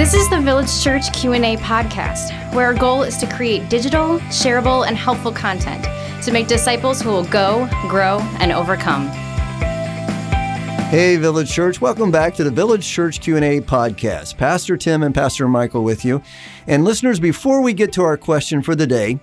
This is the Village Church Q&A podcast, where our goal is to create digital, shareable, and helpful content to make disciples who will go, grow, and overcome. Hey Village Church, welcome back to the Village Church Q&A podcast. Pastor Tim and Pastor Michael with you. And listeners, before we get to our question for the day,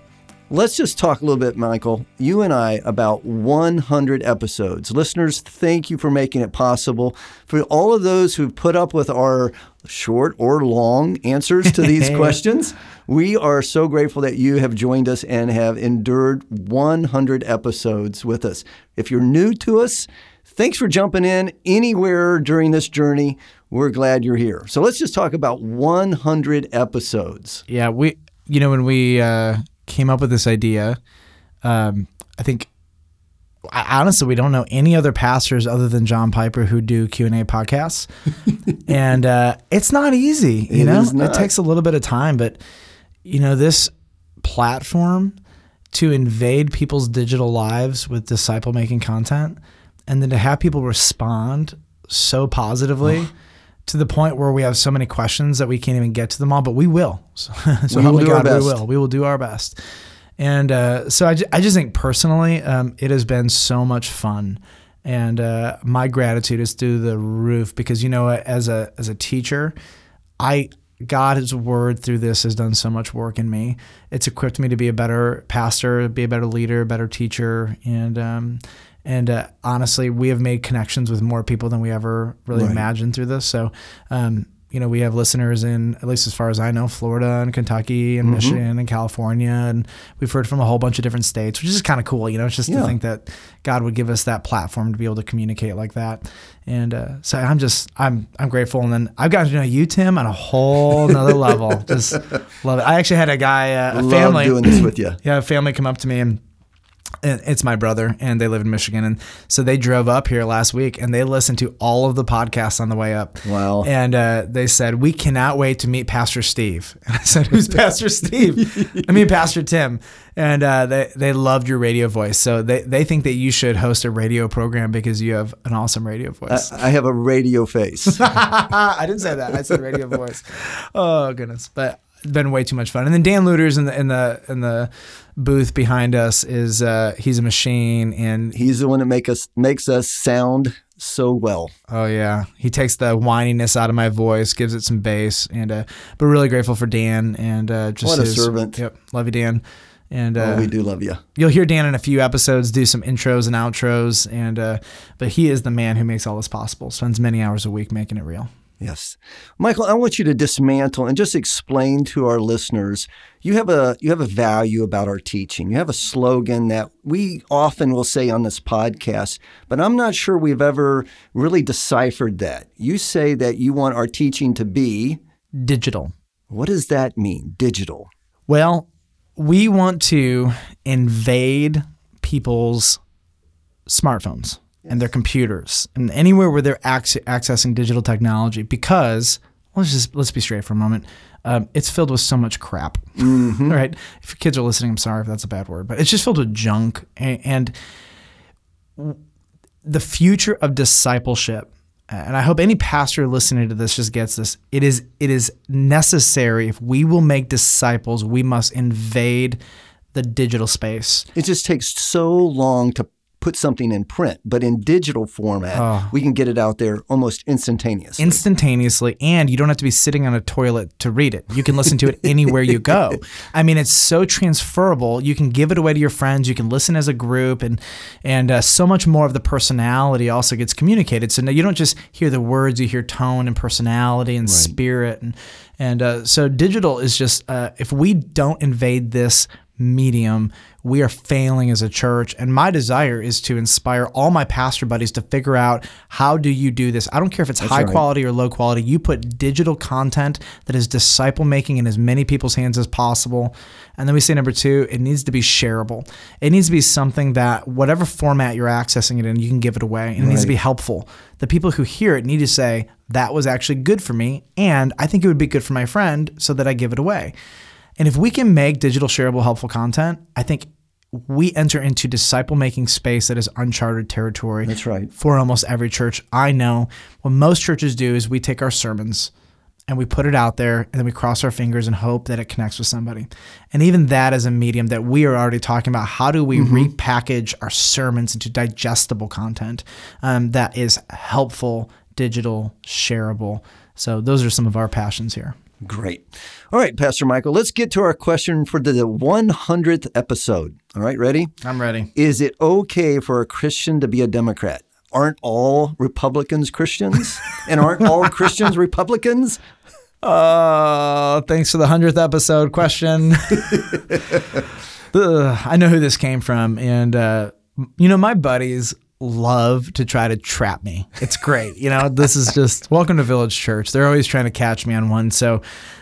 Let's just talk a little bit, Michael, you and I, about 100 episodes. Listeners, thank you for making it possible. For all of those who've put up with our short or long answers to these questions, we are so grateful that you have joined us and have endured 100 episodes with us. If you're new to us, thanks for jumping in anywhere during this journey. We're glad you're here. So let's just talk about 100 episodes. Yeah, we, you know, when we, uh, came up with this idea. Um, I think honestly, we don't know any other pastors other than John Piper who do Q and A podcasts, and uh, it's not easy. You it know, it takes a little bit of time, but you know, this platform to invade people's digital lives with disciple making content, and then to have people respond so positively to the point where we have so many questions that we can't even get to them all, but we will. So, so we help will me God, we will. We will do our best. And uh, so I, I just think personally, um, it has been so much fun. And uh, my gratitude is through the roof because, you know, as a, as a teacher, I, God's word through this has done so much work in me. It's equipped me to be a better pastor, be a better leader, better teacher. And, um, and uh, honestly, we have made connections with more people than we ever really right. imagined through this. So, um, you know, we have listeners in, at least as far as I know, Florida and Kentucky and mm-hmm. Michigan and California. And we've heard from a whole bunch of different states, which is kind of cool. You know, it's just yeah. to think that God would give us that platform to be able to communicate like that. And uh, so I'm just, I'm, I'm grateful. And then I've gotten to know you, Tim, on a whole nother level. Just love it. I actually had a guy, uh, a love family doing this with you. Yeah, a family come up to me and it's my brother and they live in Michigan and so they drove up here last week and they listened to all of the podcasts on the way up. Wow. And uh, they said, "We cannot wait to meet Pastor Steve." And I said, "Who's Pastor Steve?" I mean Pastor Tim. And uh, they they loved your radio voice. So they they think that you should host a radio program because you have an awesome radio voice. I, I have a radio face. I didn't say that. I said radio voice. Oh goodness. But been way too much fun. And then Dan Luter's in the in the in the booth behind us is uh, he's a machine and he's the one that make us makes us sound so well. Oh yeah, he takes the whininess out of my voice, gives it some bass, and uh, but really grateful for Dan and uh, just what a his, servant. Yep, love you, Dan. And uh, oh, we do love you. You'll hear Dan in a few episodes do some intros and outros, and uh, but he is the man who makes all this possible. Spends many hours a week making it real. Yes. Michael, I want you to dismantle and just explain to our listeners. You have a you have a value about our teaching. You have a slogan that we often will say on this podcast, but I'm not sure we've ever really deciphered that. You say that you want our teaching to be digital. What does that mean? Digital. Well, we want to invade people's smartphones and their computers and anywhere where they're ac- accessing digital technology because let's just let's be straight for a moment um, it's filled with so much crap mm-hmm. right if your kids are listening i'm sorry if that's a bad word but it's just filled with junk and, and the future of discipleship and I hope any pastor listening to this just gets this. It is it is necessary if we will make disciples, we must invade the digital space. It just takes so long to put something in print, but in digital format, oh. we can get it out there almost instantaneously. Instantaneously, and you don't have to be sitting on a toilet to read it. You can listen to it anywhere you go. I mean, it's so transferable. You can give it away to your friends. You can listen as a group, and and uh, so much more of the personality also gets communicated. So now you don't just hear the words; you hear tone and personality and right. spirit, and and uh, so digital is just uh, if we don't invade this medium, we are failing as a church. And my desire is to inspire all my pastor buddies to figure out how do you do this? I don't care if it's That's high right. quality or low quality. You put digital content that is disciple making in as many people's hands as possible. And then we say number two, it needs to be shareable. It needs to be something that whatever format you're accessing it in, you can give it away. And it right. needs to be helpful. The people who hear it need to say, that was actually good for me. And I think it would be good for my friend so that I give it away. And if we can make digital shareable helpful content, I think we enter into disciple making space that is uncharted territory. That's right. For almost every church I know, what most churches do is we take our sermons and we put it out there and then we cross our fingers and hope that it connects with somebody. And even that is a medium that we are already talking about. How do we repackage our sermons into digestible content um, that is helpful, digital, shareable? So those are some of our passions here. Great. All right, Pastor Michael, let's get to our question for the 100th episode. All right, ready? I'm ready. Is it okay for a Christian to be a Democrat? Aren't all Republicans Christians? and aren't all Christians Republicans? Uh, thanks for the hundredth episode question. Ugh, I know who this came from, and uh, you know my buddies love to try to trap me. It's great. You know, this is just welcome to Village Church. They're always trying to catch me on one. So,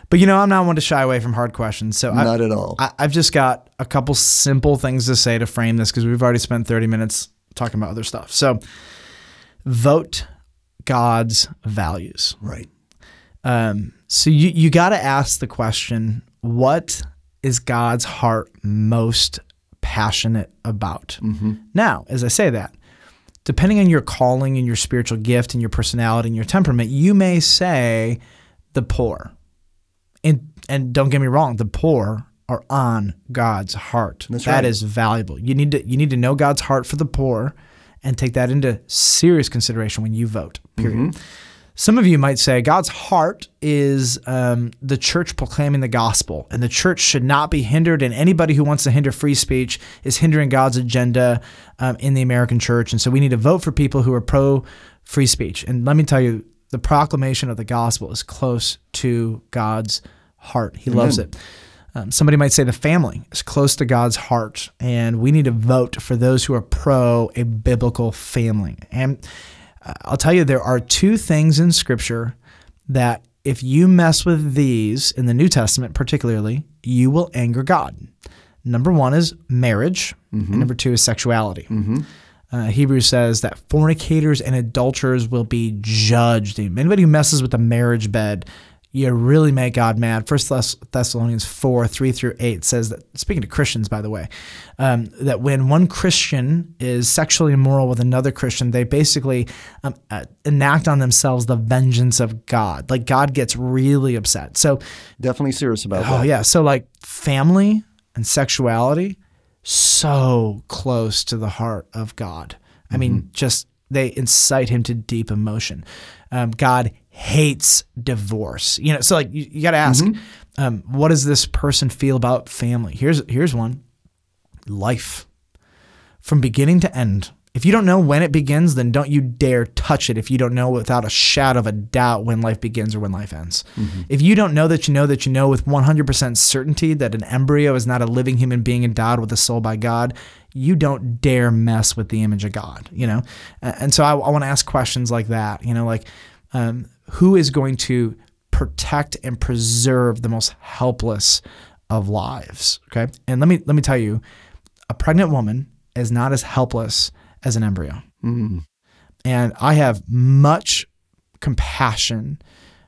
but you know, I'm not one to shy away from hard questions. So Not I, at all. I, I've just got a couple simple things to say to frame this because we've already spent 30 minutes talking about other stuff. So, vote God's values. right. Um, so you you got to ask the question: What is God's heart most passionate about? Now, as I say that, depending on your calling and your spiritual gift and your personality and your temperament, you may say the poor. And and don't get me wrong, the poor are on God's heart. That's That right. is valuable. You need to you need to know God's heart for the poor and take that into serious consideration when you vote. Period. Mm-hmm. Some of you might say God's heart is um, the church proclaiming the gospel, and the church should not be hindered. And anybody who wants to hinder free speech is hindering God's agenda um, in the American church. And so we need to vote for people who are pro free speech. And let me tell you, the proclamation of the gospel is close to God's heart. He loves it. Um, somebody might say the family is close to God's heart, and we need to vote for those who are pro a biblical family. And I'll tell you, there are two things in Scripture that if you mess with these in the New Testament, particularly, you will anger God. Number one is marriage, and number two is sexuality. Uh, Hebrews says that fornicators and adulterers will be judged. Anybody who messes with the marriage bed, you really make God mad. First Thess- Thessalonians 4, 3 through 8 says that, speaking to Christians, by the way, um, that when one Christian is sexually immoral with another Christian, they basically um, uh, enact on themselves the vengeance of God. Like God gets really upset. So, Definitely serious about Oh that. yeah. So like family and sexuality, so close to the heart of God. I mean, just they incite him to deep emotion. Um, God hates divorce. You know, so like you, you got to ask, um, what does this person feel about family? Here's here's one: life from beginning to end. If you don't know when it begins, then don't you dare touch it if you don't know without a shadow of a doubt when life begins or when life ends. If you don't know that you know that you know with 100% certainty that an embryo is not a living human being endowed with a soul by God, you don't dare mess with the image of God, you know? And so I, I want to ask questions like that, you know, like um, who is going to protect and preserve the most helpless of lives, okay? And let me let me tell you, a pregnant woman is not as helpless as an embryo. Mm. And I have much compassion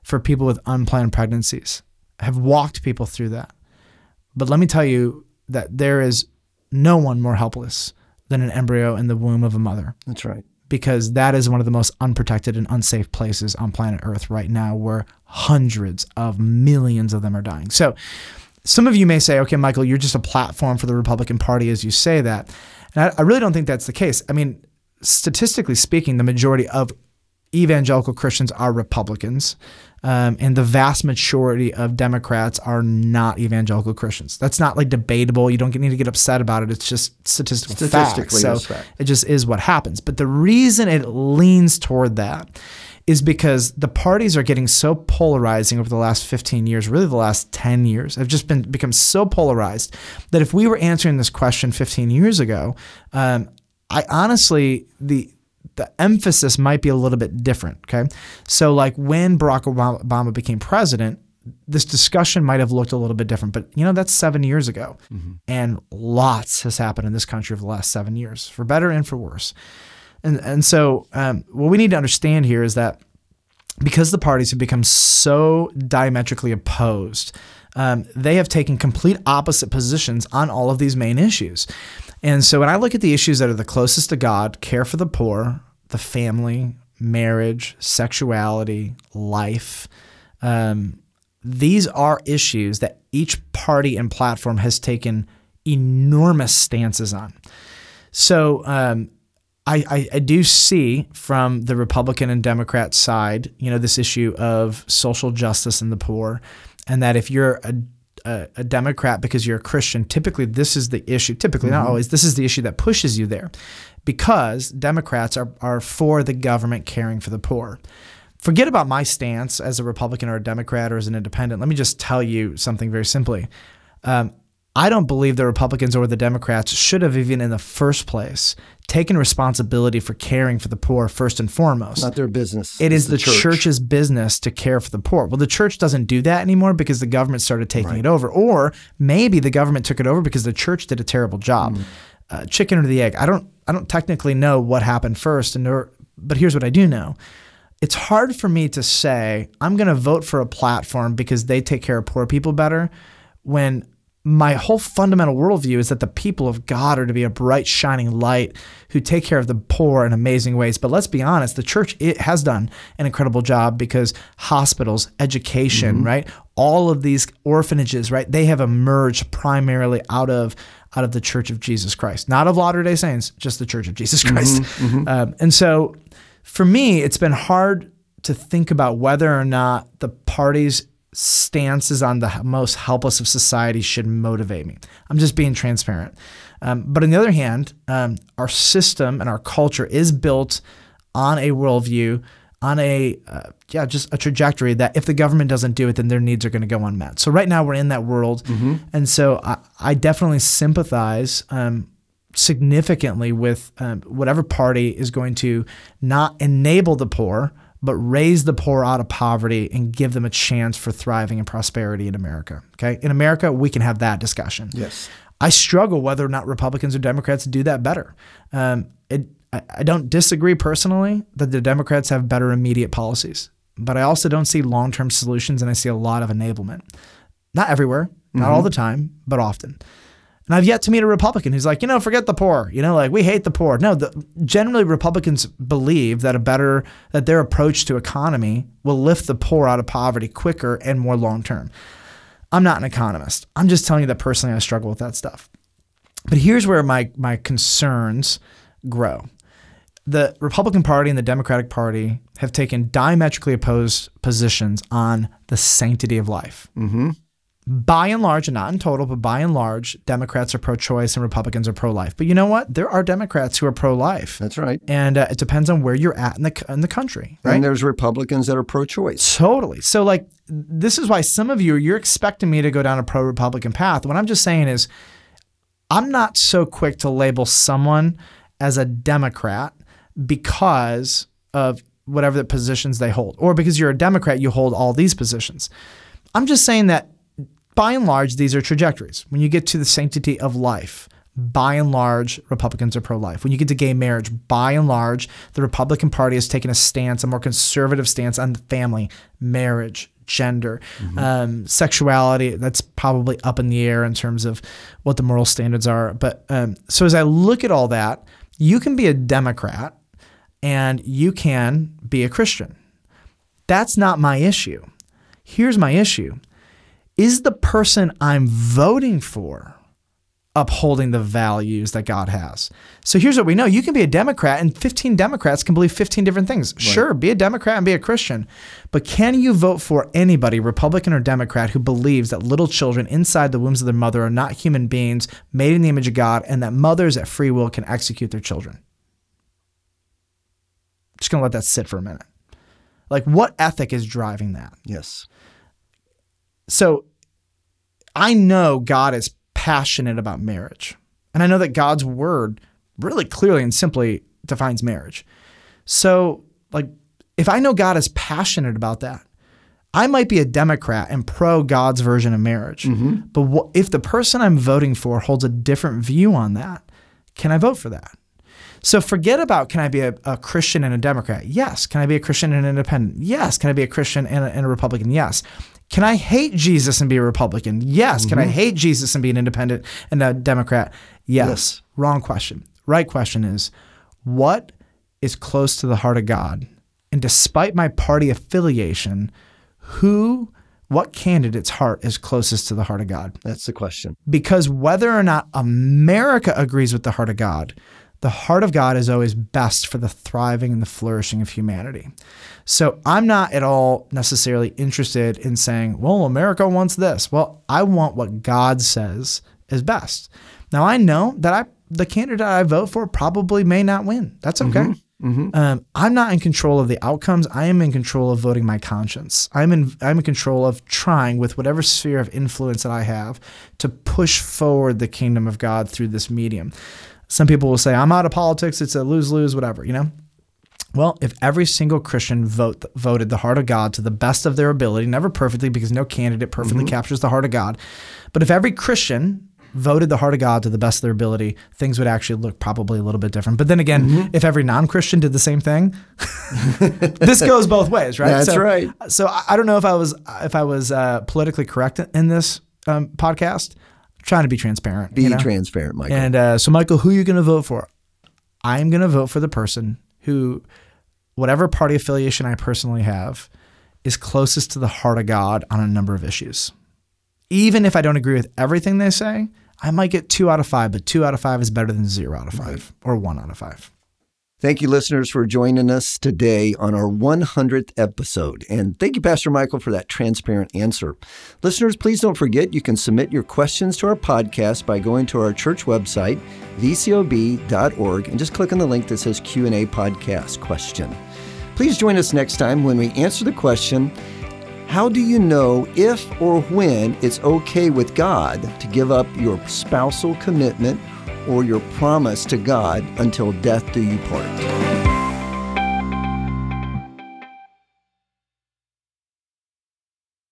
for people with unplanned pregnancies. I have walked people through that. But let me tell you that there is no one more helpless than an embryo in the womb of a mother That's right. Because that is one of the most unprotected and unsafe places on planet Earth right now where hundreds of millions of them are dying. So, some of you may say, okay, Michael, you're just a platform for the Republican Party as you say that. And I, I really don't think that's the case. I mean, statistically speaking, the majority of evangelical Christians are Republicans, um, and the vast majority of Democrats are not evangelical Christians. That's not like debatable. You don't need to get upset about it. It's just statistical Statistically, facts. So fact. it just is what happens. But the reason it leans toward that is because the parties are getting so polarizing over the last 15 years, really the last 10 years, have just been become so polarized that if we were answering this question 15 years ago, um, I honestly the the emphasis might be a little bit different. Okay, so like when Barack Obama, became president, this discussion might have looked a little bit different. But you know that's seven years ago, and lots has happened in this country over the last seven years, for better and for worse. And and so um, what we need to understand here is that because the parties have become so diametrically opposed, um, they have taken complete opposite positions on all of these main issues. And so when I look at the issues that are the closest to God, care for the poor, the family, marriage, sexuality, life, Um, these are issues that each party and platform has taken enormous stances on. So um, I, I, I, do see from the Republican and Democrat side, you know, this issue of social justice and the poor, and that if you're a a, a, Democrat because you're a Christian, typically this is the issue. Typically, mm-hmm. not always. This is the issue that pushes you there, because Democrats are are for the government caring for the poor. Forget about my stance as a Republican or a Democrat or as an independent. Let me just tell you something very simply. Um, I don't believe the Republicans or the Democrats should have even in the first place taken responsibility for caring for the poor first and foremost. Not their business. It is the, the church. church's business to care for the poor. Well, the church doesn't do that anymore because the government started taking right. it over. Or maybe the government took it over because the church did a terrible job. Mm. Uh, chicken or the egg. I don't I don't technically know what happened first and nor, but here's what I do know. It's hard for me to say I'm going to vote for a platform because they take care of poor people better when my whole fundamental worldview is that the people of God are to be a bright, shining light who take care of the poor in amazing ways. But let's be honest, the church it has done an incredible job because hospitals, education, mm-hmm. right, all of these orphanages, right, they have emerged primarily out of out of the Church of Jesus Christ, not of Latter Day Saints, just the Church of Jesus mm-hmm. Christ. Mm-hmm. Mm-hmm. Um, and so, for me, it's been hard to think about whether or not the parties stances on the most helpless of society should motivate me. I'm just being transparent. Um, but on the other hand, um, our system and our culture is built on a worldview, on a uh, yeah, just a trajectory that if the government doesn't do it, then their needs are going to go unmet. So right now we're in that world, mm-hmm. and so I, I definitely sympathize. Um, significantly with um, whatever party is going to not enable the poor but raise the poor out of poverty and give them a chance for thriving and prosperity in America. Okay. In America, we can have that discussion. Yes. I struggle whether or not Republicans or Democrats do that better. Um, it, I, I don't disagree personally that the Democrats have better immediate policies, but I also don't see long term solutions and I see a lot of enablement. Not everywhere, not mm-hmm. all the time, but often. And I've yet to meet a Republican who's like, you know, forget the poor. You know, like we hate the poor. No, the, generally Republicans believe that a better that their approach to economy will lift the poor out of poverty quicker and more long term. I'm not an economist. I'm just telling you that personally I struggle with that stuff. But here's where my my concerns grow. The Republican Party and the Democratic Party have taken diametrically opposed positions on the sanctity of life. Mm-hmm by and large, and not in total, but by and large, Democrats are pro-choice and Republicans are pro-life. But you know what? There are Democrats who are pro-life. That's right. And uh, it depends on where you're at in the in the country. Right? And there's Republicans that are pro-choice. Totally. So like, this is why some of you you're expecting me to go down a pro-Republican path. What I'm just saying is, I'm not so quick to label someone as a Democrat because of whatever the positions they hold, or because you're a Democrat, you hold all these positions. I'm just saying that by and large, these are trajectories. When you get to the sanctity of life, by and large, Republicans are pro life. When you get to gay marriage, by and large, the Republican Party has taken a stance, a more conservative stance on the family, marriage, gender, mm-hmm. um, sexuality. That's probably up in the air in terms of what the moral standards are. But um, so as I look at all that, you can be a Democrat and you can be a Christian. That's not my issue. Here's my issue is the person I'm voting for upholding the values that God has? So here's what we know you can be a Democrat, and 15 Democrats can believe 15 different things. Right. Sure, be a Democrat and be a Christian, but can you vote for anybody, Republican or Democrat, who believes that little children inside the wombs of their mother are not human beings made in the image of God and that mothers at free will can execute their children? Just gonna let that sit for a minute. Like, what ethic is driving that? Yes. So I know God is passionate about marriage. And I know that God's word really clearly and simply defines marriage. So, like, if I know God is passionate about that, I might be a Democrat and pro God's version of marriage. Mm-hmm. But what, if the person I'm voting for holds a different view on that, can I vote for that? So forget about can I be a, a, Christian and a Democrat? Yes. Can I be a Christian and an independent? Yes. Can I be a Christian and a, and a Republican? Yes. Can I hate Jesus and be a Republican? Yes. Mm-hmm. Can I mm-hmm. hate Jesus and be an independent and a Democrat? Yes. yes. Wrong question. Right question is what is close to the heart of God? And despite my party affiliation, who, what candidate's heart is closest to the heart of God? That's the question. Because whether or not America agrees with the heart of God, the heart of God is always best for the thriving and the flourishing of humanity. So I'm not at all necessarily interested in saying, well, America wants this. Well, I want what God says is best. Now I know that I the candidate I vote for probably may not win. That's okay. Um, I'm not in control of the outcomes. I am in control of voting my conscience. I'm in I'm in control of trying with whatever sphere of influence that I have to push forward the kingdom of God through this medium. Some people will say I'm out of politics. It's a lose lose, whatever. You know. Well, if every single Christian vote, voted the heart of God to the best of their ability, never perfectly, because no candidate perfectly captures the heart of God, but if every Christian voted the heart of God to the best of their ability, things would actually look probably a little bit different. But then again, Mm-hmm. if every non-Christian did the same thing, this goes both ways, right? That's so, right. So I I don't know if I was if I was uh, politically correct in this um, podcast. Trying to be transparent. Be you know? transparent, Michael. And uh, so, Michael, who are you going to vote for? I'm going to vote for the person who, whatever party affiliation I personally have, is closest to the heart of God on a number of issues. Even if I don't agree with everything they say, I might get two out of five, but two out of five is better than zero out of five or one out of five. Thank you, listeners, for joining us today on our 100th episode. And thank you, Pastor Michael, for that transparent answer. Listeners, please don't forget you can submit your questions to our podcast by going to our church website, vcob.org, and just click on the link that says Q&A podcast question. Please join us next time when we answer the question, how do you know if or when it's okay with God to give up your spousal commitment or your promise to God until death do you part?